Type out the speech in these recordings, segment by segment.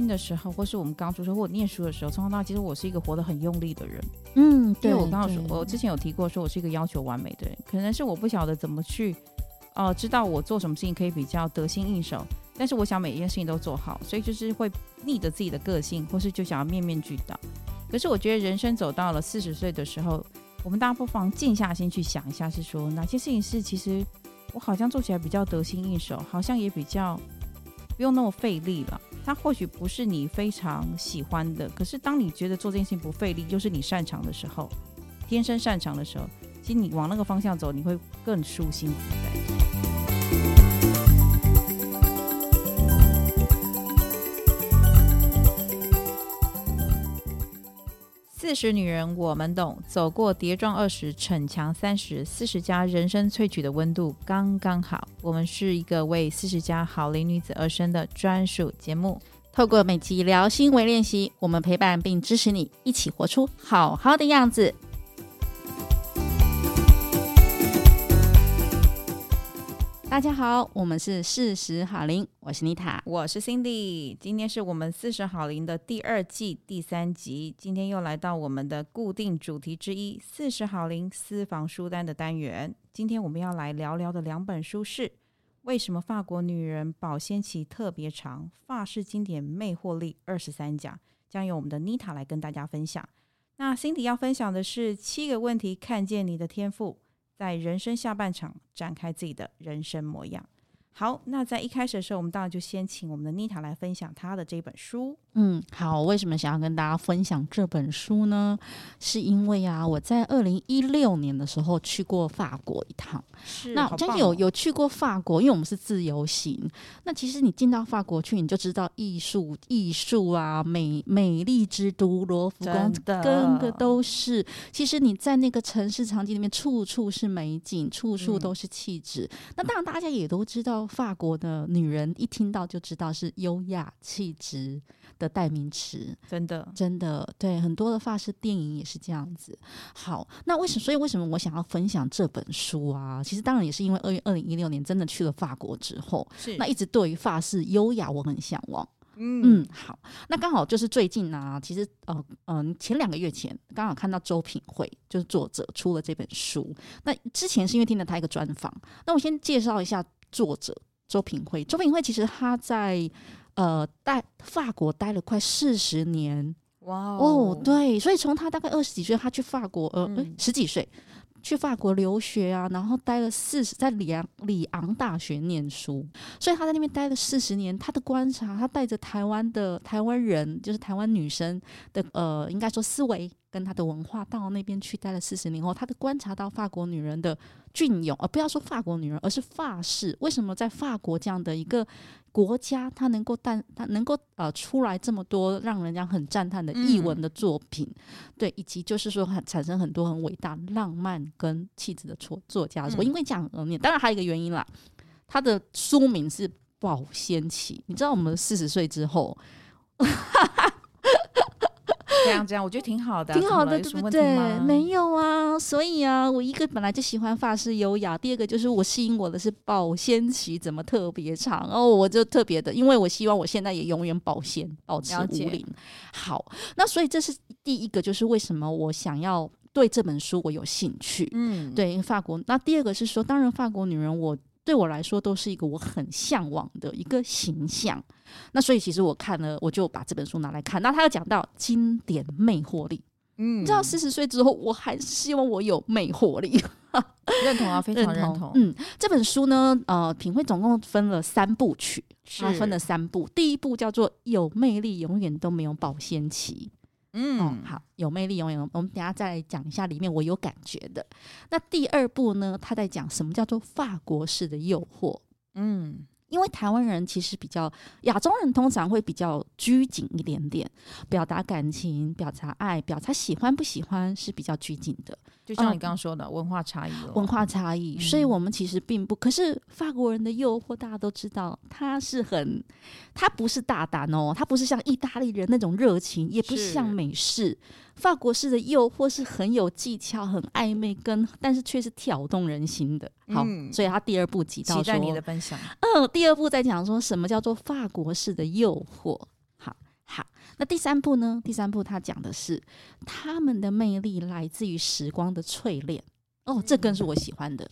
轻的时候，或是我们刚出生或念书的时候，从小到大，其实我是一个活得很用力的人。嗯，对，因为我刚刚说，我之前有提过，说我是一个要求完美的人，可能是我不晓得怎么去，哦、呃，知道我做什么事情可以比较得心应手，但是我想每一件事情都做好，所以就是会逆着自己的个性，或是就想要面面俱到。可是我觉得人生走到了四十岁的时候，我们大家不妨静下心去想一下，是说哪些事情是其实我好像做起来比较得心应手，好像也比较不用那么费力了。它或许不是你非常喜欢的，可是当你觉得做这件事情不费力，就是你擅长的时候，天生擅长的时候，其实你往那个方向走，你会更舒心。四十女人我们懂，走过跌撞二十，逞强三十，四十加人生萃取的温度刚刚好。我们是一个为四十加好龄女子而生的专属节目，透过每集聊心为练习，我们陪伴并支持你，一起活出好好的样子。大家好，我们是四十好龄，我是妮塔，我是 Cindy。今天是我们四十好龄的第二季第三集，今天又来到我们的固定主题之一——四十好龄私房书单的单元。今天我们要来聊聊的两本书是：为什么法国女人保鲜期特别长？法式经典魅惑力二十三讲，将由我们的妮塔来跟大家分享。那 Cindy 要分享的是七个问题，看见你的天赋。在人生下半场展开自己的人生模样。好，那在一开始的时候，我们当然就先请我们的妮塔来分享她的这本书。嗯，好，为什么想要跟大家分享这本书呢？是因为啊，我在二零一六年的时候去过法国一趟。是，那真有有去过法国，因为我们是自由行。那其实你进到法国去，你就知道艺术、艺术啊，美美丽之都罗浮宫，跟个都是。其实你在那个城市场景里面，处处是美景，处处都是气质。嗯。那当然，大家也都知道，法国的女人一听到就知道是优雅气质的代名词，真的，真的，对，很多的法式电影也是这样子。好，那为什么？所以为什么我想要分享这本书啊？其实当然也是因为二月二零一六年真的去了法国之后，是那一直对于法式优雅我很向往。嗯嗯，好，那刚好就是最近啊，其实呃嗯前两个月前刚好看到周品慧就是作者出了这本书。那之前是因为听了他一个专访，那我先介绍一下作者周品慧。周品慧其实他在。呃，待法国待了快四十年，哇、wow、哦，对，所以从他大概二十几岁，他去法国，呃，嗯、十几岁去法国留学啊，然后待了四十，在里昂里昂大学念书，所以他在那边待了四十年。他的观察，他带着台湾的台湾人，就是台湾女生的，呃，应该说思维跟他的文化，到那边去待了四十年后，他的观察到法国女人的隽永，而、呃、不要说法国女人，而是法式，为什么在法国这样的一个。国家它能够诞，它能够呃出来这么多让人家很赞叹的译文的作品，嗯，对，以及就是说很产生很多很伟大浪漫跟气质的作作家，我、嗯、因为这样而念，当然还有一个原因啦，他的书名是《保鲜期》，你知道我们四十岁之后。这样这样，我觉得挺好的，挺好的，对不对？没有啊，所以啊，我一个本来就喜欢发式优雅，第二个就是我吸引我的是保鲜期怎么特别长哦，我就特别的，因为我希望我现在也永远保鲜，保持无龄。好，那所以这是第一个，就是为什么我想要对这本书我有兴趣。嗯，对，因为法国。那第二个是说，当然法国女人我。对我来说，都是一个我很向往的一个形象。那所以，其实我看了，我就把这本书拿来看。那他又讲到经典魅惑力，嗯，你知道四十岁之后，我还是希望我有魅惑力。认同啊，非常认同。认同。嗯，这本书呢，呃，品慧总共分了三部曲，它分了三部。第一部叫做《有魅力，永远都没有保鲜期》。嗯、哦，好，有魅力，永远。我们等下再来讲一下里面我有感觉的。那第二部呢，他在讲什么叫做法国式的诱惑？嗯。因为台湾人其实比较，亚洲人通常会比较拘谨一点点，表达感情、表达爱、表达喜欢不喜欢是比较拘谨的。就像你刚刚说的，嗯、文化差异，文化差异、嗯，所以我们其实并不。可是法国人的诱惑，大家都知道，他是很，他不是大胆哦，他不是像意大利人那种热情，也不是像美式。法国式的诱惑是很有技巧、很暧昧，跟但是却是挑动人心的。好，嗯、所以他第二部提到说，期待你的分享。嗯，第二部在讲说什么叫做法国式的诱惑。好，那第三步呢？第三步他讲的是他们的魅力来自于时光的淬炼。哦，这更是我喜欢的。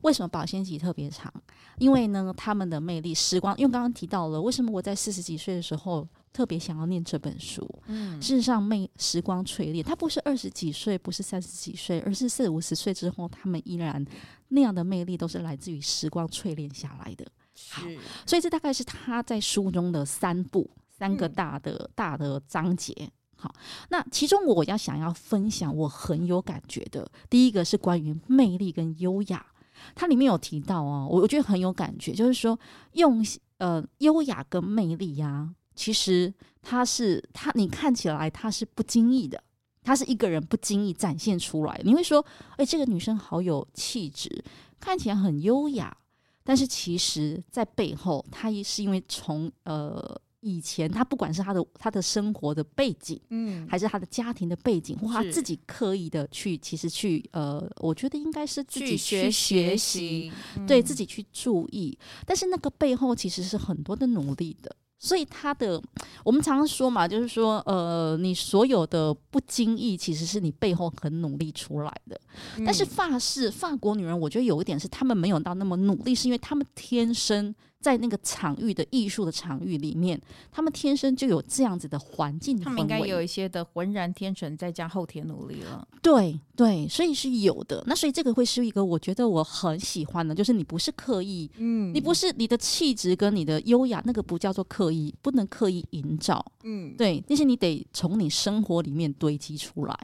为什么保鲜期特别长？因为呢，他们的魅力，时光，因为刚刚提到了，为什么我在四十几岁的时候特别想要念这本书？嗯，事实上，魅时光淬炼，他不是二十几岁，不是三十几岁，而是四五十岁之后，他们依然那样的魅力，都是来自于时光淬炼下来的。好，所以这大概是他在书中的三部，三个大的、嗯、大的章节。好，那其中我要想要分享我很有感觉的，第一个是关于魅力跟优雅。它里面有提到哦，我我觉得很有感觉，就是说用呃优雅跟魅力呀、啊，其实他是他你看起来他是不经意的，他是一个人不经意展现出来。你会说，哎，这个女生好有气质，看起来很优雅，但是其实在背后，她也是因为从呃。以前他不管是他的他的生活的背景，嗯，还是他的家庭的背景，或他自己刻意的去，其实去呃，我觉得应该是自己去学习，对自己去注意，但是那个背后其实是很多的努力的。所以他的，我们常常说嘛，就是说，呃，你所有的不经意，其实是你背后很努力出来的。嗯、但是法式法国女人，我觉得有一点是，她们没有到那么努力，是因为她们天生在那个场域的艺术的场域里面，他们天生就有这样子的环境。他们应该有一些的浑然天成，再加后天努力了。对对，所以是有的。那所以这个会是一个我觉得我很喜欢的，就是你不是刻意，嗯，你不是你的气质跟你的优雅，那个不叫做刻意，不能刻意营造，嗯，对，那些你得从你生活里面堆积出来，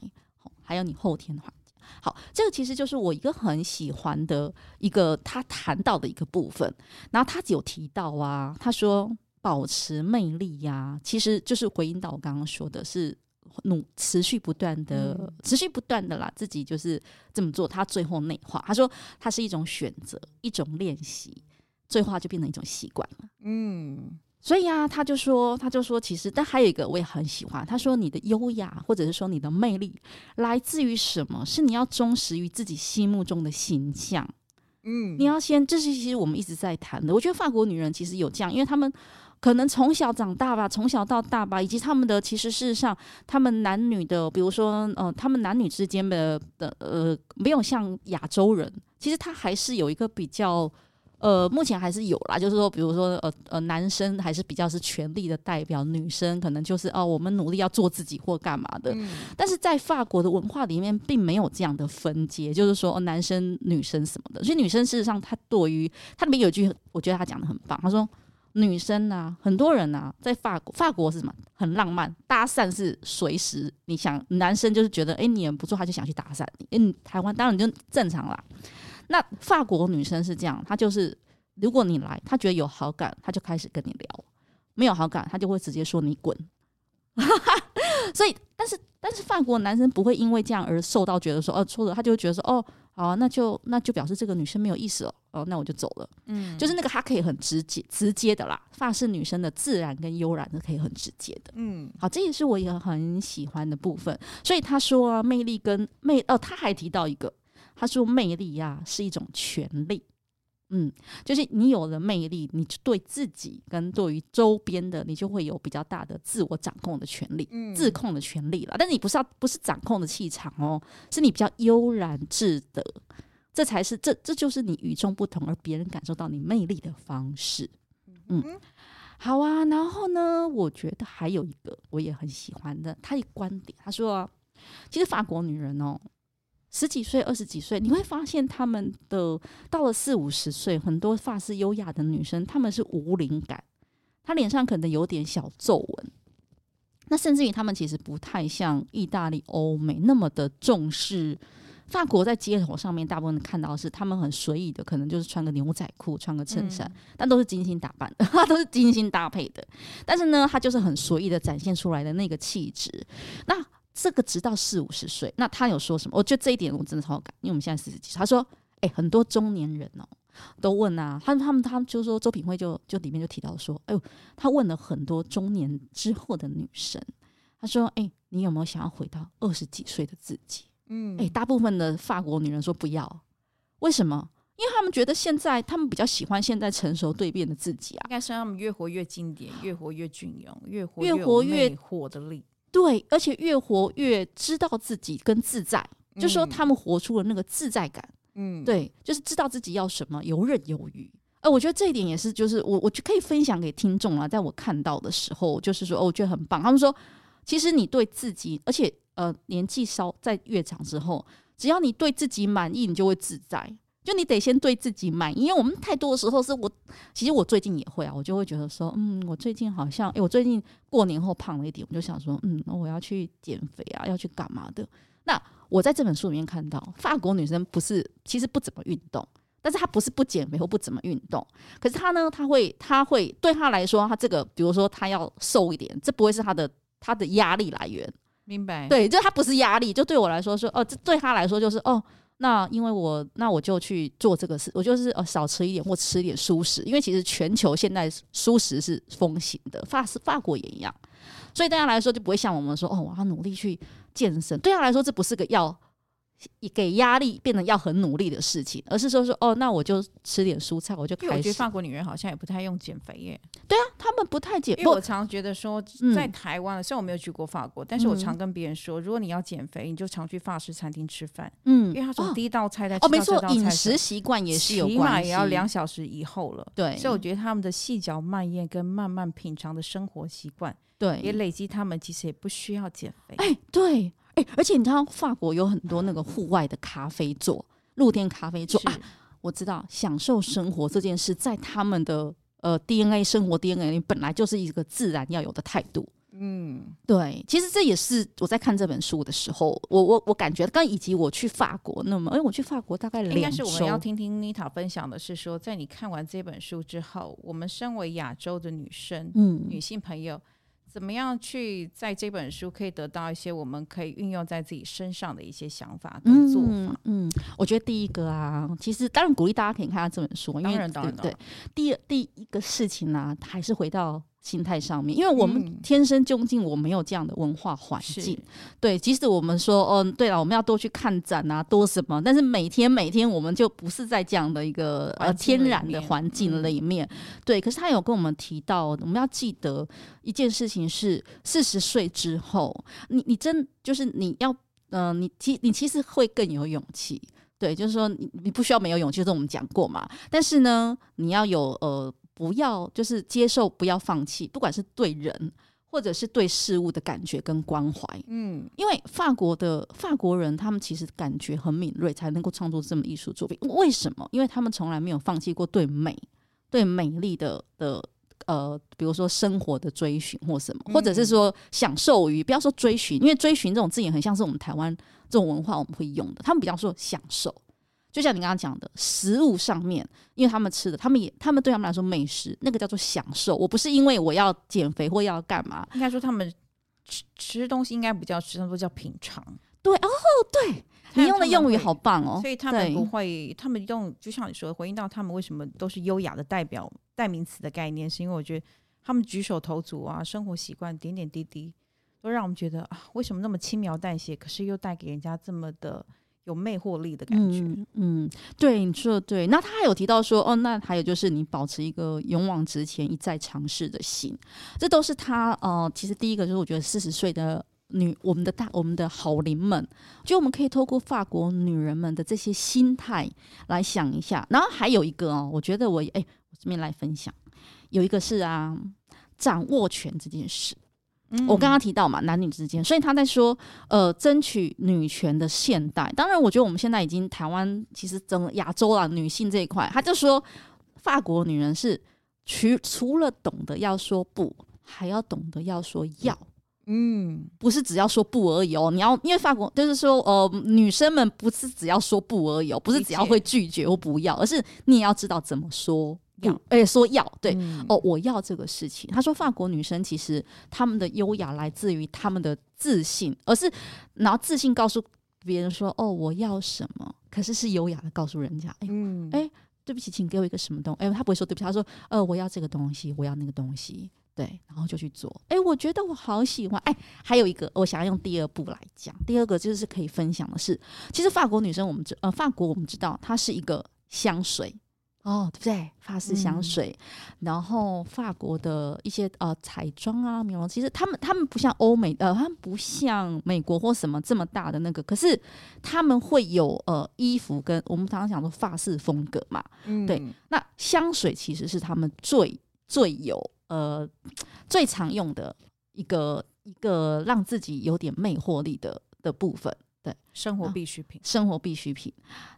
还有你后天的话。好，这个其实就是我一个很喜欢的一个他谈到的一个部分。然后他有提到啊，他说保持魅力呀、啊，其实就是回应到我刚刚说的是努持续不断的、嗯、持续不断的啦，自己就是这么做。他最后内化，他说他是一种选择，一种练习，最后就变成一种习惯了。嗯。所以啊，他就说，他就说，其实，但还有一个我也很喜欢。他说，你的优雅，或者是说你的魅力，来自于什么？是你要忠实于自己心目中的形象。嗯，你要先，这是其实我们一直在谈的。我觉得法国女人其实有这样，因为他们可能从小长大吧，从小到大吧，以及他们的其实事实上，他们男女的，比如说，呃，他们男女之间的的呃，没有像亚洲人，其实他还是有一个比较。呃，目前还是有啦，就是说，比如说，呃呃，男生还是比较是权力的代表，女生可能就是哦，我们努力要做自己或干嘛的。嗯、但是在法国的文化里面，并没有这样的分阶，就是说，哦，男生女生什么的。所以女生事实上，她对于她里面有一句，我觉得她讲的很棒。她说，女生啊，很多人啊，在法国，法国是什么？很浪漫，搭讪是随时。你想，男生就是觉得，哎，你也不错，他就想去搭讪你。嗯，台湾当然就正常啦。那法国女生是这样，她就是如果你来，她觉得有好感，她就开始跟你聊；没有好感，她就会直接说你滚。所以，但是但是法国男生不会因为这样而受到觉得说哦错了，他就会觉得说哦好啊，那就那就表示这个女生没有意思了哦，那我就走了。嗯，就是那个他可以很直接直接的啦，法式女生的自然跟悠然是可以很直接的。嗯，好，这也是我也很喜欢的部分。所以他说啊，魅力跟魅哦，他还提到一个。他说：“魅力呀、啊，是一种权利，嗯，就是你有了魅力，你就对自己跟对于周边的，你就会有比较大的自我掌控的权利，嗯、自控的权利了。但是你不是要不是掌控的气场哦，是你比较悠然自得，这才是这这就是你与众不同，而别人感受到你魅力的方式。嗯，好啊。然后呢，我觉得还有一个我也很喜欢的，他的观点，他说、啊，其实法国女人哦。”十几岁、二十几岁，你会发现他们的到了四五十岁，很多发丝优雅的女生，她们是无灵感，她脸上可能有点小皱纹。那甚至于她们其实不太像意大利、欧美那么的重视。法国在街头上面，大部分看到的是他们很随意的，可能就是穿个牛仔裤、穿个衬衫，嗯、但都是精心打扮的，都是精心搭配的。但是呢，她就是很随意的展现出来的那个气质。那这个直到四五十岁，那他有说什么？我觉得这一点我真的超有感，因为我们现在四十几岁。他说：“哎，很多中年人哦，都问啊，他他们他们就说周品慧就就里面就提到说，哎呦，他问了很多中年之后的女生，他说：哎，你有没有想要回到二十几岁的自己？嗯，哎，大部分的法国女人说不要，为什么？因为他们觉得现在他们比较喜欢现在成熟蜕变的自己啊，应该是他们越活越经典，越活越隽永，越活越活越活的力。对，而且越活越知道自己跟自在，嗯、就是说他们活出了那个自在感。嗯，对，就是知道自己要什么，游刃有余。呃，我觉得这一点也是，就是我我就可以分享给听众了，在我看到的时候，就是说，哦，我觉得很棒。他们说，其实你对自己，而且呃，年纪稍在越长之后，只要你对自己满意，你就会自在。就你得先对自己满意，因为我们太多的时候是我，其实我最近也会啊，我就会觉得说，嗯，我最近好像，哎，我最近过年后胖了一点，我就想说，嗯，我要去减肥啊，要去干嘛的？那我在这本书里面看到，法国女生不是，其实不怎么运动。但是她不是不减肥或不怎么运动，可是她呢，她会，她会对她来说，她这个，比如说她要瘦一点，这不会是她的她的压力来源。明白？对，就她不是压力，就对我来说说，哦，这对她来说就是哦，那因为我那我就去做这个事，我就是呃少吃一点或吃一点素食，因为其实全球现在素食是风行的，法是法国也一样，所以大家来说就不会像我们说哦，我要努力去健身，对他来说这不是个要。给压力变得要很努力的事情，而是说说哦，那我就吃点蔬菜，我就开始。我觉得法国女人好像也不太用减肥耶。对啊，他们不太减。因为我常觉得说，在台湾，嗯、虽然我没有去过法国，但是我常跟别人说，如果你要减肥，你就常去法式餐厅吃饭。嗯，因为他从第一道菜在哦，没错，饮食习惯也是有关系，起码也要两小时以后了。对，所以我觉得他们的细嚼慢咽跟慢慢品尝的生活习惯，对，也累积他们其实也不需要减肥。哎，对。哎、欸，而且你知道，法国有很多那个户外的咖啡座、露天咖啡座啊。我知道，享受生活这件事，在他们的呃 DNA 生活 DNA 里本来就是一个自然要有的态度。嗯，对。其实这也是我在看这本书的时候，我我我感觉，刚以及我去法国，那么，哎，我去法国大概两周。应该是我们要听听妮塔分享的是说，在你看完这本书之后，我们身为亚洲的女生，嗯，女性朋友。怎么样去在这本书可以得到一些我们可以运用在自己身上的一些想法跟做法？嗯，嗯，我觉得第一个啊，其实当然鼓励大家可以看下这本书，因为对对，第第一个事情呢、啊，还是回到。心态上面，因为我们天生究竟我没有这样的文化环境，嗯、对。即使我们说，哦，对了，我们要多去看展啊，多什么，但是每天每天我们就不是在这样的一个呃天然的环境里面，嗯、对。可是他有跟我们提到，我们要记得一件事情是，四十岁之后，你你真就是你要，嗯、呃，你其你其实会更有勇气，对，就是说你你不需要没有勇气，这、就是、我们讲过嘛。但是呢，你要有呃。不要就是接受，不要放弃，不管是对人或者是对事物的感觉跟关怀。嗯，因为法国的法国人，他们其实感觉很敏锐，才能够创作这么艺术作品。为什么？因为他们从来没有放弃过对美、对美丽的的呃，比如说生活的追寻或什么，或者是说享受于不要说追寻，因为追寻这种字眼很像是我们台湾这种文化我们会用的，他们比较说享受。就像你刚刚讲的，食物上面，因为他们吃的，他们也，他们对他们来说，美食那个叫做享受。我不是因为我要减肥或要干嘛，应该说他们吃吃东西应该不叫吃，他们都叫品尝。对哦，对，你用的用语好棒哦。所以他们不会，他们用就像你说的，回应到他们为什么都是优雅的代表代名词的概念，是因为我觉得他们举手投足啊，生活习惯点点滴滴，都让我们觉得啊，为什么那么轻描淡写，可是又带给人家这么的。有魅惑力的感觉，嗯，对，你说的对。那他还有提到说，哦，那还有就是你保持一个勇往直前、一再尝试的心，这都是他呃，其实第一个就是我觉得四十岁的女，我们的大，我们的好龄们，就我们可以透过法国女人们的这些心态来想一下。然后还有一个哦，我觉得我哎，我这边来分享，有一个是啊，掌握权这件事。我刚刚提到嘛，男女之间，所以他在说，呃，争取女权的现代。当然，我觉得我们现在已经台湾，其实整个亚洲啊，女性这一块，他就说，法国女人是除除了懂得要说不，还要懂得要说要，嗯，不是只要说不而已哦。你要因为法国就是说，呃，女生们不是只要说不而已哦，不是只要会拒绝或不要，而是你也要知道怎么说。要，哎、欸，说要对、嗯、哦，我要这个事情。他说，法国女生其实她们的优雅来自于她们的自信，而是拿自信告诉别人说，哦，我要什么，可是是优雅的告诉人家，哎、欸，嗯，哎、欸，对不起，请给我一个什么东西。哎、欸，他不会说对不起，他说，呃，我要这个东西，我要那个东西，对，然后就去做。哎、欸，我觉得我好喜欢。哎、欸，还有一个，我想要用第二步来讲，第二个就是可以分享的是，其实法国女生我们知，呃，法国我们知道，它是一个。香水。哦，对不对？发式香水，嗯、然后法国的一些呃彩妆啊、美容，其实他们他们不像欧美呃，他们不像美国或什么这么大的那个，可是他们会有呃衣服跟我们常常讲的法式风格嘛。嗯，对。那香水其实是他们最最有呃最常用的一个一个让自己有点魅惑力的的部分。对，生活必需品，啊，生活必需品。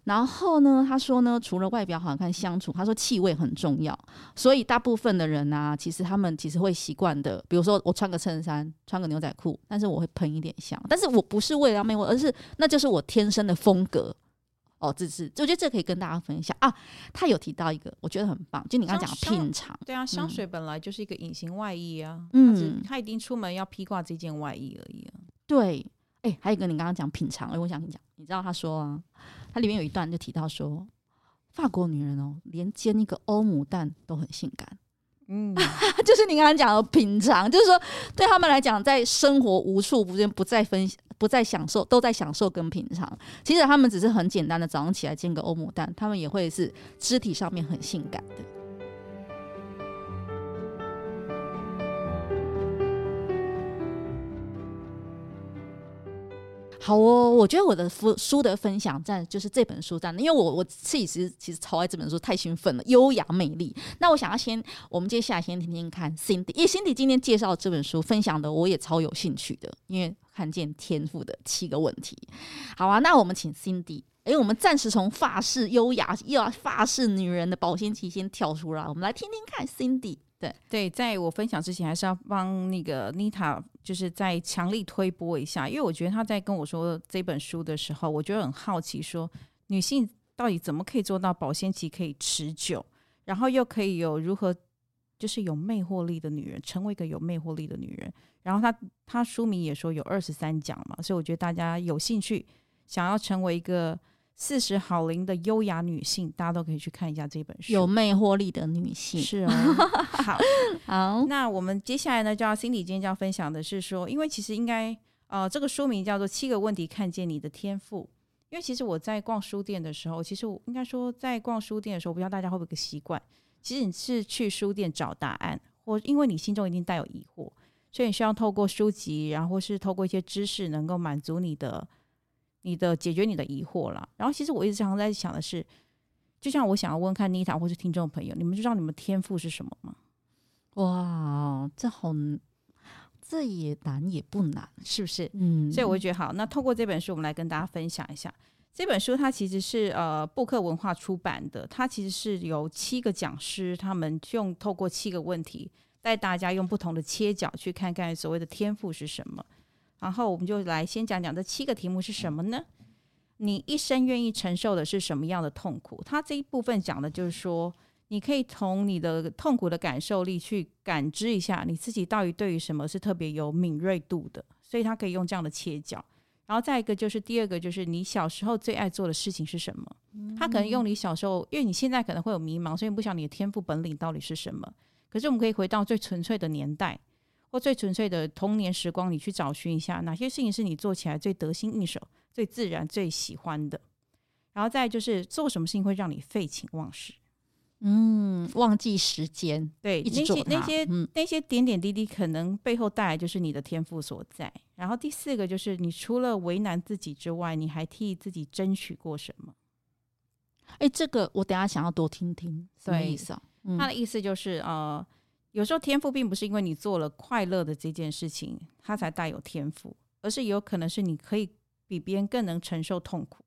然后呢，他说呢，除了外表好看，相处，他说气味很重要。所以大部分的人啊，其实他们其实会习惯的，比如说我穿个衬衫，穿个牛仔裤，但是我会喷一点香。但是我不是为了要魅惑，而是那就是我天生的风格。哦，这是，我觉得这可以跟大家分享啊。他有提到一个，我觉得很棒，就你刚刚讲品尝，对啊，香水本来就是一个隐形外衣啊，嗯，他一定出门要披挂这件外衣而已啊，对。哎、欸，还有一个你刚刚讲品尝，哎，我想跟你讲，你知道他说啊，他里面有一段就提到说，法国女人哦，连煎一个欧姆蛋都很性感，嗯，就是你刚刚讲的品尝，就是说对他们来讲，在生活无处不在，不再分，不再享受，都在享受跟品尝。其实他们只是很简单的早上起来煎个欧姆蛋，他们也会是肢体上面很性感的。好哦，我觉得我的书书的分享站就是这本书站，因为我我自己其实其实超爱这本书，太兴奋了，优雅美丽。那我想要先，我们接下来先听听看 Cindy，因为 Cindy 今天介绍这本书分享的，我也超有兴趣的，因为看见天赋的七个问题。好啊，那我们请 Cindy，哎，我们暂时从法式优雅又要法式女人的保鲜期先跳出来，我们来听听看 Cindy。对，在我分享之前，还是要帮那个妮塔，就是再强力推播一下，因为我觉得她在跟我说这本书的时候，我觉得很好奇说，说女性到底怎么可以做到保鲜期可以持久，然后又可以有如何就是有魅惑力的女人，成为一个有魅惑力的女人。然后她她书名也说有二十三讲嘛，所以我觉得大家有兴趣想要成为一个。四十好龄的优雅女性，大家都可以去看一下这本书。有魅惑力的女性是哦。好，好，那我们接下来呢，就要 Cindy 今天就要分享的是说，因为其实应该呃，这个书名叫做《七个问题看见你的天赋》。因为其实我在逛书店的时候，其实我应该说在逛书店的时候，不知道大家会不会有个习惯，其实你是去书店找答案，或因为你心中一定带有疑惑，所以你需要透过书籍，然后是透过一些知识，能够满足你的。你的解决你的疑惑了，然后其实我一直常常在想的是，就像我想要问看妮塔或是听众朋友，你们知道你们天赋是什么吗？哇，这好，这也难也不难，是不是？嗯，所以我会觉得好，那透过这本书，我们来跟大家分享一下这本书。它其实是呃布克文化出版的，它其实是由七个讲师，他们用透过七个问题，带大家用不同的切角去看看所谓的天赋是什么。然后我们就来先讲讲这七个题目是什么呢？你一生愿意承受的是什么样的痛苦？它这一部分讲的就是说，你可以从你的痛苦的感受力去感知一下你自己到底对于什么是特别有敏锐度的，所以他可以用这样的切角。然后再一个就是第二个就是你小时候最爱做的事情是什么？他可能用你小时候，因为你现在可能会有迷茫，所以你不晓得你的天赋本领到底是什么。可是我们可以回到最纯粹的年代。或最纯粹的童年时光，你去找寻一下哪些事情是你做起来最得心应手、最自然、最喜欢的。然后再就是做什么事情会让你废寝忘食，嗯，忘记时间，对，那些那些、嗯、那些点点滴滴，可能背后带来就是你的天赋所在。然后第四个就是，你除了为难自己之外，你还替自己争取过什么？哎，这个我等下想要多听听，什么意思啊？嗯、他的意思就是呃。有时候天赋并不是因为你做了快乐的这件事情，它才带有天赋，而是有可能是你可以比别人更能承受痛苦。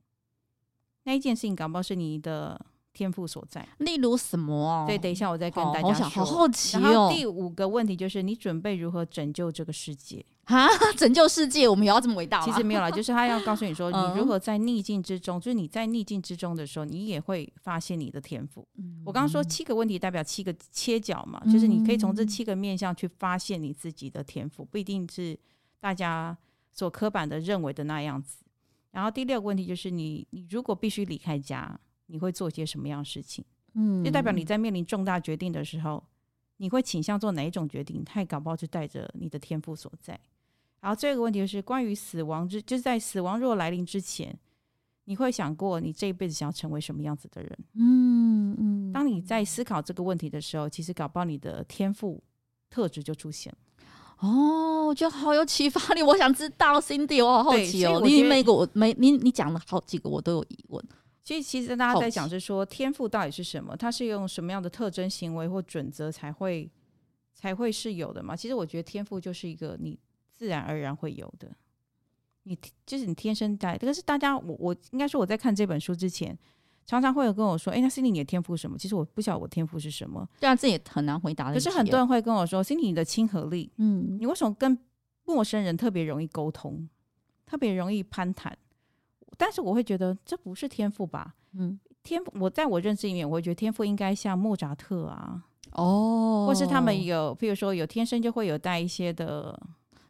那一件事情，感冒是你的天赋所在。例如什么啊？对，等一下我再跟大家说。好，好，好好奇哦。然后第五个问题就是，你准备如何拯救这个世界？哈，拯救世界，我们也要这么伟大？其实没有啦，就是他要告诉你说，你如何在逆境之中，就是你在逆境之中的时候，你也会发现你的天赋。我刚刚说七个问题代表七个切角嘛，就是你可以从这七个面向去发现你自己的天赋，不一定是大家所刻板的认为的那样子。然后第六个问题就是你，你如果必须离开家，你会做些什么样的事情？嗯，就代表你在面临重大决定的时候，你会倾向做哪一种决定？太搞不好就带着你的天赋所在。然后这个问题就是关于死亡之，就是在死亡若来临之前，你会想过你这一辈子想要成为什么样子的人？嗯嗯。当你在思考这个问题的时候，其实搞不好你的天赋特质就出现了。哦，我觉得好有启发力，我想知道，Cindy，我好好奇哦。你每个我每你你讲了好几个，我都有疑问。其实其实大家在讲是说天赋到底是什么？它是用什么样的特征、行为或准则才会才会是有的嘛？其实我觉得天赋就是一个你自然而然会有的，你就是你天生带。可是大家，我我应该说我在看这本书之前。常常会有跟我说：“哎，那 Cindy 你的天赋是什么？”其实我不晓得我天赋是什么，这样这也很难回答。可是很多人会跟我说：“Cindy 你的亲和力，嗯，你为什么跟陌生人特别容易沟通，特别容易攀谈？”但是我会觉得这不是天赋吧？嗯，天赋我在我认知里面，我会觉得天赋应该像莫扎特啊，哦，或是他们有，譬如说有天生就会有带一些的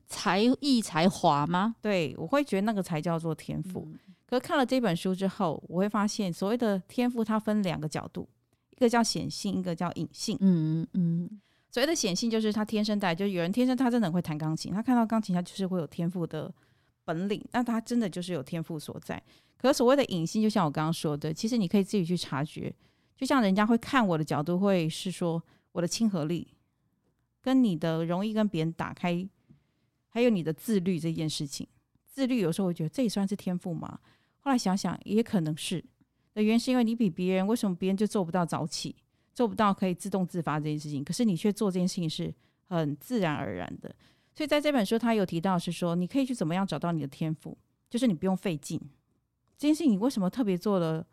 才艺才华吗？对，我会觉得那个才叫做天赋。嗯可是看了这本书之后，我会发现所谓的天赋，它分两个角度，一个叫显性，一个叫隐性。嗯嗯，所谓的显性就是他天生带，就是有人天生他真的会弹钢琴，他看到钢琴他就是会有天赋的本领，那他真的就是有天赋所在。可所谓的隐性，就像我刚刚说的，其实你可以自己去察觉，就像人家会看我的角度，会是说我的亲和力，跟你的容易跟别人打开，还有你的自律这件事情。自律有时候我觉得这也算是天赋吗？后来想想，也可能是的原因，是因为你比别人，为什么别人就做不到早起，做不到可以自动自发这件事情，可是你却做这件事情是很自然而然的。所以在这本书，他有提到是说，你可以去怎么样找到你的天赋，就是你不用费劲。这件事情你为什么特别做了，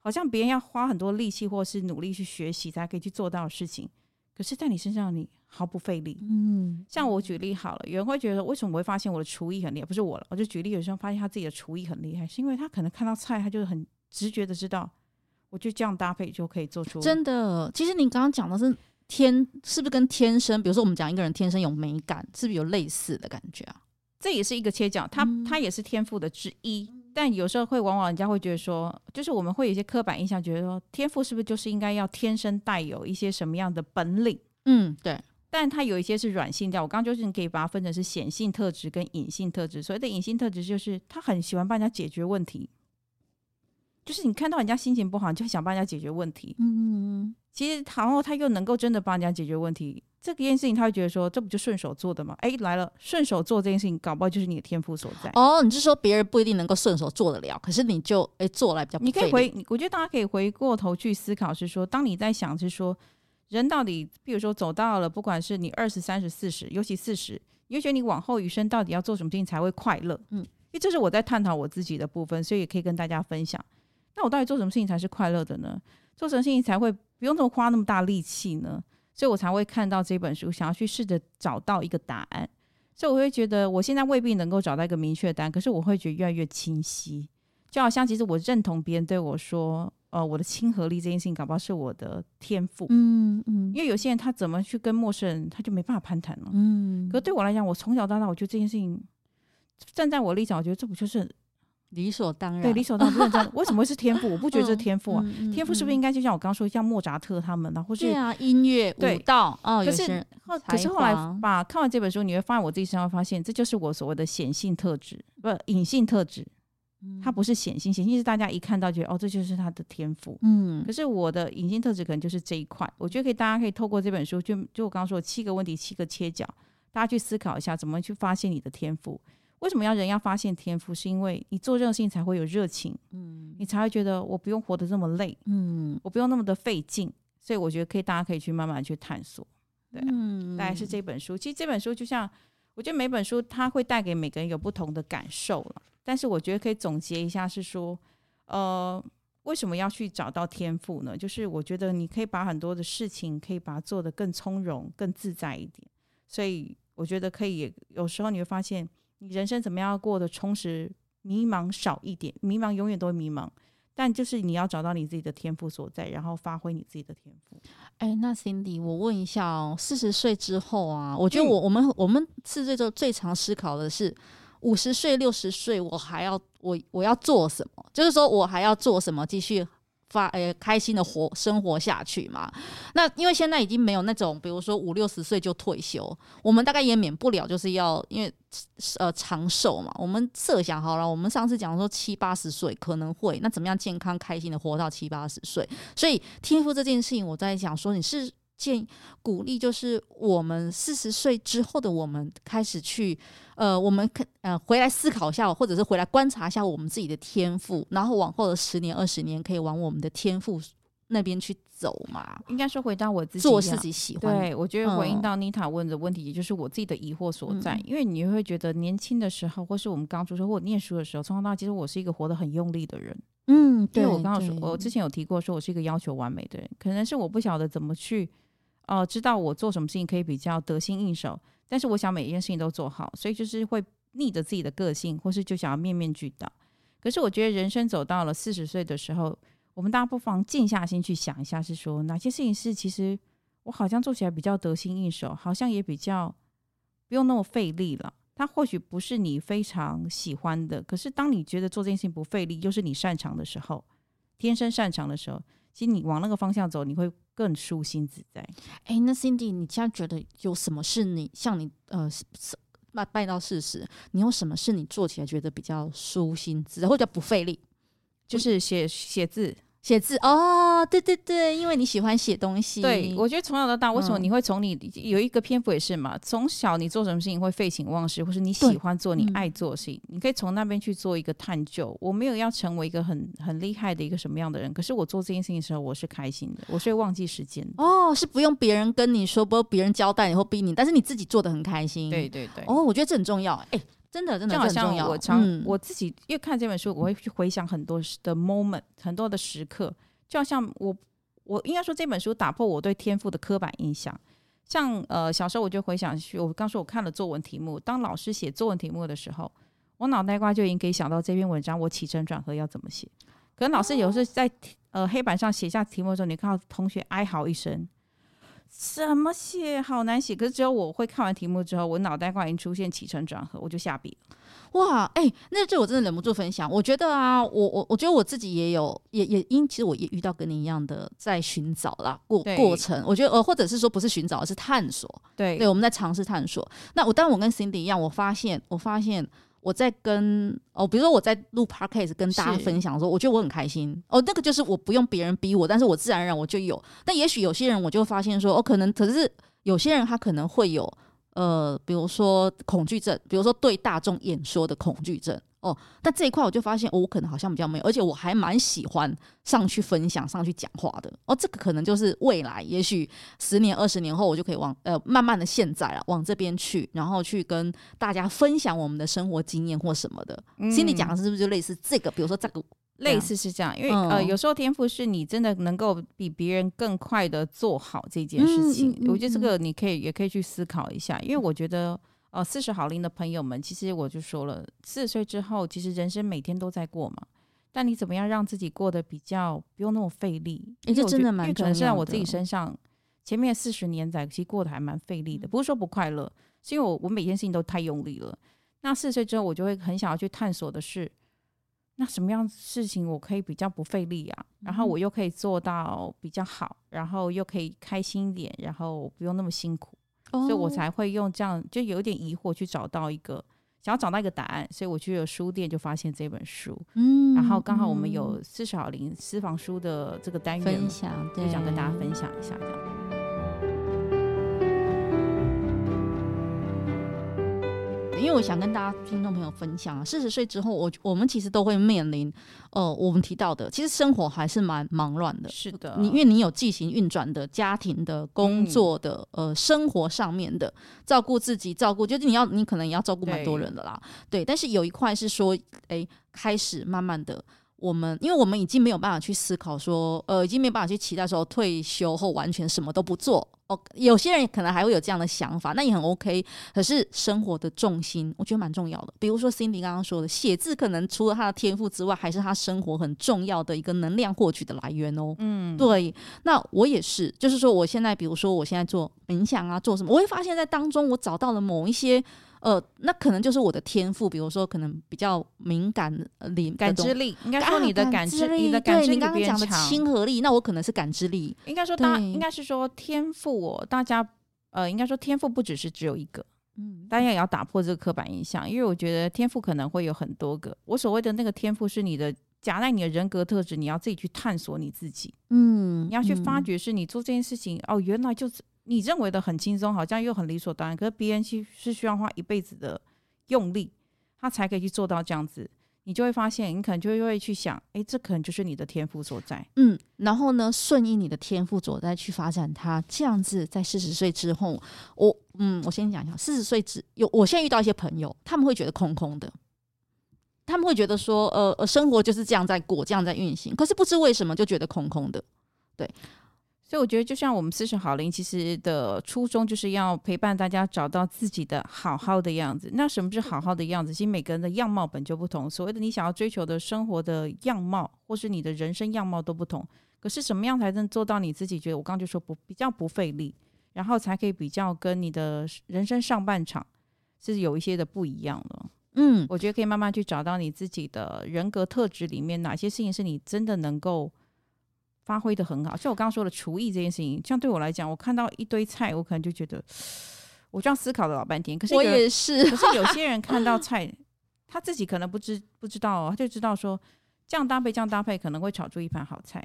好像别人要花很多力气或是努力去学习才可以去做到的事情，可是在你身上你毫不费力。嗯，像我举例好了，有人会觉得为什么我会发现我的厨艺很厉害？不是我了，我就举例，有时候发现他自己的厨艺很厉害，是因为他可能看到菜，他就很直觉的知道，我就这样搭配就可以做出。真的，其实你刚刚讲的是天，是不是跟天生？比如说我们讲一个人天生有美感，是不是有类似的感觉啊？这也是一个切角，他他也是天赋的之一。嗯，但有时候会往往人家会觉得说，就是我们会有一些刻板印象，觉得说天赋是不是就是应该要天生带有一些什么样的本领？嗯，对。但它有一些是软性调，我刚刚就是你可以把它分成是显性特质跟隐性特质。所谓的隐性特质就是他很喜欢帮人家解决问题，就是你看到人家心情不好，你就想帮人家解决问题。嗯嗯嗯。其实，然后他又能够真的帮人家解决问题，这件事情他会觉得说，这不就顺手做的吗？哎，来了，顺手做这件事情，搞不好就是你的天赋所在。哦，你是说别人不一定能够顺手做得了，可是你就哎做来比较不。你可以回，我觉得大家可以回过头去思考，是说，当你在想，是说。人到底，比如说走到了，不管是你二十三十四十，尤其四十，你会觉得你往后余生到底要做什么事情才会快乐？嗯，因为这是我在探讨我自己的部分，所以也可以跟大家分享。那我到底做什么事情才是快乐的呢？做什么事情才会不用这么花那么大力气呢？所以我才会看到这本书，想要去试着找到一个答案。所以我会觉得，我现在未必能够找到一个明确的答案，可是我会觉得越来越清晰。就好像其实我认同别人对我说。呃，我的亲和力这件事情，搞不好是我的天赋。嗯嗯，因为有些人他怎么去跟陌生人，他就没办法攀谈了。嗯，可对我来讲，我从小到大，我觉得这件事情，站在我立场，我觉得这不就是理所当然？对，理所当然。不为什么会是天赋？我不觉得这是天赋啊。嗯嗯嗯、天赋是不是应该就像我刚刚说，像莫扎特他们呢？或是对啊，音乐、舞蹈哦。可是后，可是后来把看完这本书，你会发现我自己身上发现，这就是我所谓的显性特质，不隐性特质。它不是显性，显性是大家一看到觉得哦，这就是他的天赋。嗯，可是我的隐性特质可能就是这一块。我觉得可以，大家可以透过这本书，就就我刚刚说的七个问题，七个切角，大家去思考一下，怎么去发现你的天赋？为什么要人要发现天赋？是因为你做任何事情才会有热情，嗯，你才会觉得我不用活得这么累，嗯，我不用那么的费劲。所以我觉得可以，大家可以去慢慢去探索。对，嗯，大概是这本书。其实这本书就像，我觉得每本书它会带给每个人有不同的感受了。但是我觉得可以总结一下，是说，呃，为什么要去找到天赋呢？就是我觉得你可以把很多的事情可以把它做得更从容、更自在一点。所以我觉得可以，有时候你会发现，你人生怎么样过得充实、迷茫少一点。迷茫永远都会迷茫，但就是你要找到你自己的天赋所在，然后发挥你自己的天赋。哎，那 Cindy，我问一下哦，四十岁之后啊，我觉得我、嗯、我们我们四岁之后最常思考的是。五十岁、六十岁，我还要我我要做什么？就是说我还要做什么，继续发呃开心的活生活下去嘛。那因为现在已经没有那种，比如说五六十岁就退休，我们大概也免不了就是要因为呃长寿嘛。我们设想好了，我们上次讲说七八十岁可能会，那怎么样健康开心的活到七八十岁？所以天赋这件事情，我在想说你是。建鼓励就是我们四十岁之后的我们开始去，呃，我们可呃回来思考一下，或者是回来观察一下我们自己的天赋，然后往后的十年二十年可以往我们的天赋那边去走嘛。应该说回到我自己做自己喜欢。对，我觉得回应到妮塔问的问题，也就是我自己的疑惑所在。嗯、因为你会觉得年轻的时候，或是我们刚出生或念书的时候，从小到大，其实我是一个活得很用力的人。嗯，对。我刚刚说，我之前有提过，说我是一个要求完美的人，可能是我不晓得怎么去。哦、知道我做什么事情可以比较得心应手，但是我想每一件事情都做好，所以就是会逆着自己的个性，或是就想要面面俱到。可是我觉得人生走到了四十岁的时候，我们大家不妨静下心去想一下，是说哪些事情是其实我好像做起来比较得心应手，好像也比较不用那么费力了。它或许不是你非常喜欢的，可是当你觉得做这件事情不费力，又是你擅长的时候，天生擅长的时候，其实你往那个方向走，你会。更舒心自在。哎、欸，那 Cindy，你现在觉得有什么是你像你呃，拜拜到事实，你有什么是你做起来觉得比较舒心自在，或者不费力？就是写写字。写字哦，对对对，因为你喜欢写东西。对，我觉得从小到大，为什么你会从你有一个篇幅也是嘛？从、嗯、小你做什么事情会废寝忘食，或是你喜欢做你爱做的事情，嗯、你可以从那边去做一个探究。我没有要成为一个很很厉害的一个什么样的人，可是我做这件事情的时候，我是开心的，我是会忘记时间。哦，是不用别人跟你说，不用别人交代，或逼你，但是你自己做的很开心。对对对。哦，我觉得这很重要。哎。真的，真的，就好像我常、嗯、我自己，因为看这本书，我会去回想很多的 moment，很多的时刻。就好像我，我应该说这本书打破我对天赋的刻板印象。像呃，小时候我就回想去，我刚说我看了作文题目，当老师写作文题目的时候，我脑袋瓜就已经可以想到这篇文章我起承转合要怎么写。可能老师有时候在呃黑板上写下题目的时候，你看到同学哀嚎一声。怎么写好难写，可是只有我会看完题目之后，我脑袋瓜已经出现起承转合，我就下笔了。哇，哎、欸，那这我真的忍不住分享。我觉得啊，我我我觉得我自己也有，也也因其实我也遇到跟你一样的在寻找啦过过程。我觉得呃，或者是说不是寻找，而是探索。对，对，我们在尝试探索。那我当然我跟 Cindy 一样，我发现我发现。我在跟哦，比如说我在录 podcast 跟大家分享的时候，我觉得我很开心哦。那个就是我不用别人逼我，但是我自然而然我就有。但也许有些人我就发现说，哦，可能可是有些人他可能会有呃，比如说恐惧症，比如说对大众演说的恐惧症。哦，但这一块我就发现，哦，我可能好像比较没有，而且我还蛮喜欢上去分享、上去讲话的。哦，这个可能就是未来，也许十年、二十年后，我就可以往呃慢慢的现在了，往这边去，然后去跟大家分享我们的生活经验或什么的。嗯，心里讲的是不是就类似这个？比如说这个类似是这样，因为、嗯、呃有时候天赋是你真的能够比别人更快的做好这件事情。我觉得这个你可以也可以去思考一下，因为我觉得。哦，四十好龄的朋友们，其实我就说了，四十岁之后，其实人生每天都在过嘛。但你怎么样让自己过得比较不用那么费力？也就真的蛮重要的。因为可能是在我自己身上，前面四十年在其实过得还蛮费力的。不是说不快乐，是因为我我每件事情都太用力了。那四十岁之后，我就会很想要去探索的是，那什么样的事情我可以比较不费力啊？然后我又可以做到比较好，然后又可以开心一点，然后不用那么辛苦。所以我才会用这样，就有点疑惑去找到一个，想要找到一个答案，所以我去了书店就发现这本书，嗯，然后刚好我们有四十好龄私房书的这个单元分享，就想跟大家分享一下这样。因为我想跟大家听众朋友分享啊，四十岁之后，我我们其实都会面临，呃，我们提到的，其实生活还是蛮忙乱的。是的，你因为你有进行运转的家庭的工作的，嗯、呃，生活上面的照顾自己，照顾就是你要，你可能也要照顾蛮多人的啦。对，对，但是有一块是说，哎，开始慢慢的。我们，因为我们已经没有办法去思考说，呃，已经没有办法去期待说退休后完全什么都不做。哦，有些人可能还会有这样的想法，那也很 OK。可是生活的重心，我觉得蛮重要的。比如说 Cindy 刚刚说的，写字可能除了他的天赋之外，还是他生活很重要的一个能量获取的来源哦。嗯，对。那我也是，就是说，我现在比如说我现在做冥想啊，做什么，我会发现在当中我找到了某一些。呃，那可能就是我的天赋，比如说可能比较敏感灵、感知力，应该说你的感知力，你的感知力刚刚讲的亲和力，那我可能是感知力。应该说大，应该是说天赋，我大家呃，应该说天赋不只是只有一个，嗯，大家也要打破这个刻板印象，因为我觉得天赋可能会有很多个。我所谓的那个天赋是你的夹在你的人格特质，你要自己去探索你自己，嗯，你要去发掘，是你做这件事情、嗯、哦，原来就是。你认为的很轻松，好像又很理所当然，可是别人其是需要花一辈子的用力，他才可以去做到这样子。你就会发现，你可能就会去想，哎，这可能就是你的天赋所在。嗯，然后呢，顺应你的天赋所在去发展它，这样子在四十岁之后，我嗯，我先讲一下，四十岁之有，我现在遇到一些朋友，他们会觉得空空的，他们会觉得说，呃，生活就是这样在过，这样在运行，可是不知为什么就觉得空空的，对。所以我觉得，就像我们四十好龄，其实的初衷就是要陪伴大家找到自己的好好的样子。那什么是好好的样子？其实每个人的样貌本就不同。所谓的你想要追求的生活的样貌，或是你的人生样貌都不同。可是什么样才能做到你自己觉得？我刚刚就说不比较不费力，然后才可以比较跟你的人生上半场是有一些的不一样的。嗯，我觉得可以慢慢去找到你自己的人格特质里面哪些事情是你真的能够。发挥的很好，像我刚刚说的厨艺这件事情，像对我来讲，我看到一堆菜，我可能就觉得，我这样思考了老半天。可是我也是，可是有些人看到菜，他自己可能不知不知道，哦他就知道说这样搭配这样搭配可能会炒出一盘好菜，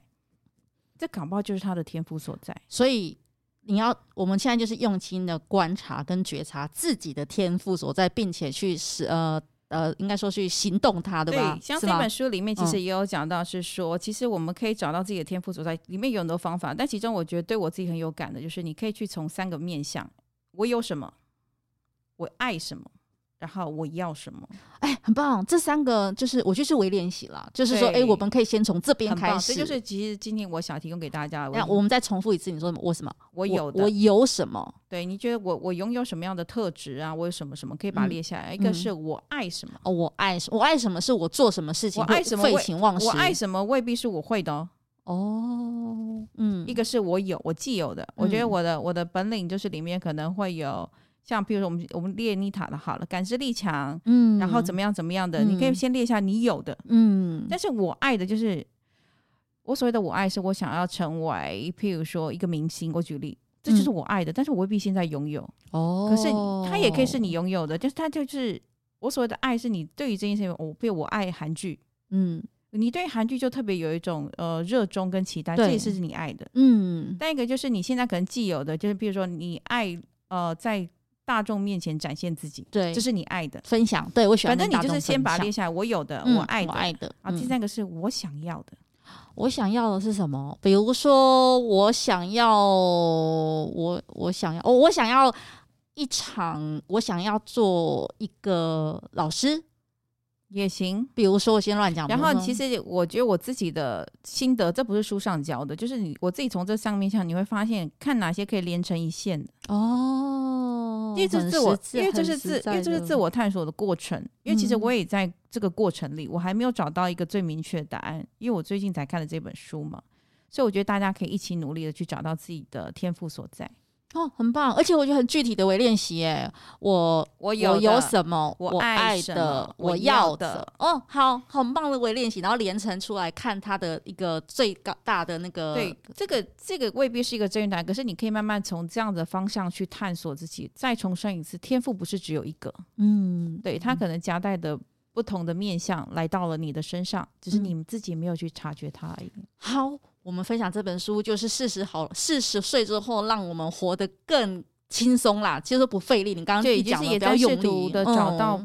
这搞不好就是他的天赋所在。所以你要我们现在就是用心的观察跟觉察自己的天赋所在，并且去是呃。呃，应该说去行动它，对吧？对，像这本书里面其实也有讲到，是说、嗯、其实我们可以找到自己的天赋所在，里面有很多方法。但其中我觉得对我自己很有感的，就是你可以去从三个面向：我有什么，我爱什么。然后我要什么？哎，很棒！这三个就是我就是微练习了，就是说，哎，我们可以先从这边开始。这就是其实今天我想提供给大家。那我们再重复一次，你说我什么？我有我，我有什么？对，你觉得我我拥有什么样的特质啊？我有什么什么可以把它列下来？嗯、一个是我爱什么？哦，我爱什么？我爱什么？是我做什么事情？我爱什么？废寝忘食。我爱什么？未必是我会的哦。哦，嗯，一个是我有我既有的，我觉得我的我的本领就是里面可能会有。像比如说我们我们列妮塔的好了，感知力强，嗯，然后怎么样怎么样的，嗯、你可以先列一下你有的，嗯，但是我爱的就是我所谓的我爱，是我想要成为，譬如说一个明星，我举例，这就是我爱的，嗯、但是我未必现在拥有，哦，可是它也可以是你拥有的，就是它就是我所谓的爱，是你对于这件事情，我比如我爱韩剧，嗯，你对韩剧就特别有一种呃热衷跟期待，对这也是你爱的，嗯，但一个就是你现在可能既有的，就是比如说你爱呃在。大众面前展现自己，对，这是你爱的分享。对，我喜欢。反正你就是先把它列下来，我有的，嗯、我爱的，我爱的。啊，第三个是我想要的，我想要的是什么？比如说，我想要，我我想要，哦，我想要一场，我想要做一个老师。也行，比如说我先乱讲。然后其实我觉得我自己的心得，这不是书上教的，就是你我自己从这上面上你会发现，看哪些可以连成一线的哦。因为这是自我，因为这是自，因为这是自我探索的过程。因为其实我也在这个过程里，我还没有找到一个最明确的答案。因为我最近才看了这本书嘛，所以我觉得大家可以一起努力的去找到自己的天赋所在。哦，很棒，而且我觉得很具体的微练习，哎，我我有我有什么，我爱的，我要的，哦，好，很棒的微练习，然后连成出来看它的一个最高大的那个，对，这个这个未必是一个真答案，可是你可以慢慢从这样的方向去探索自己。再重申一次，天赋不是只有一个，嗯，对，它可能夹带的不同的面相来到了你的身上，只是你们自己没有去察觉它而已。好。我们分享这本书，就是四十好四十岁之后，让我们活得更轻松啦，其实不费力。你刚刚对，讲也在试图的找到。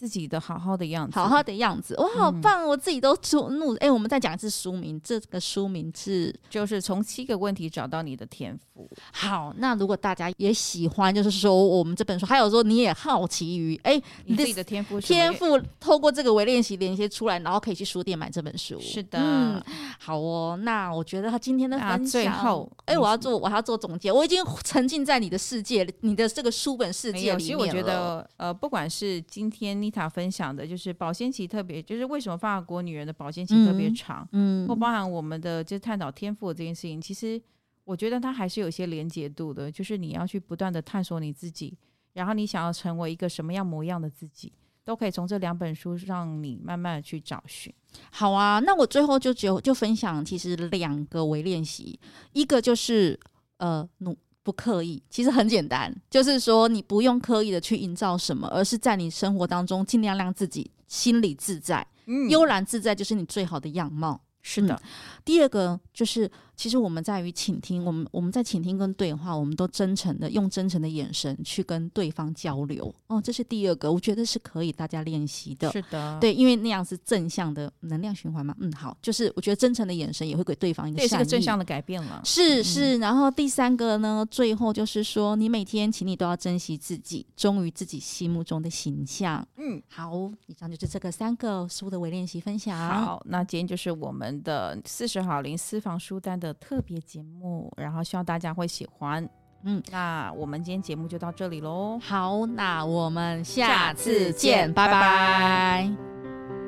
嗯自己的好好的样子，好好的样子，哇，好棒！嗯、我自己都出怒。哎、欸，我们再讲一次书名，这个书名是就是从七个问题找到你的天赋。好，那如果大家也喜欢，就是说我们这本书，还有说你也好奇于哎，欸、你自己的天赋，天赋透过这个微练习连接出来，然后可以去书店买这本书。是的，嗯，好哦。那我觉得他今天的分享，最后，哎、欸，我要做，我还要做总结。我已经沉浸在你的世界，你的这个书本世界里。其实我觉得，呃，不管是今天妮塔分享的。就是保鲜期特别，就是为什么法国女人的保鲜期特别长，嗯，或包含我们的就是探讨天赋这件事情，其实我觉得它还是有一些连结度的，就是你要去不断的探索你自己，然后你想要成为一个什么样模样的自己，都可以从这两本书让你慢慢的去找寻。好啊，那我最后就只有就分享，其实两个微练习，一个就是呃努不刻意，其实很简单，就是说你不用刻意的去营造什么，而是在你生活当中尽量让自己心里自在，嗯，悠然自在就是你最好的样貌。是的，嗯，第二个就是。其实我们在于倾听，我们我们在倾听跟对话，我们都真诚的用真诚的眼神去跟对方交流。哦，这是第二个，我觉得是可以大家练习的。是的，对，因为那样是正向的能量循环嘛。嗯，好，就是我觉得真诚的眼神也会给对方一个善意，这是个正向的改变了。是是，然后第三个呢，最后就是说，你每天请你都要珍惜自己，忠于自己心目中的形象。嗯，好，以上就是这个三个书的微练习分享。好，那今天就是我们的四十好零私房书单的。特别节目，然后希望大家会喜欢。嗯，那我们今天节目就到这里喽。好，那我们下次见，拜拜。拜拜。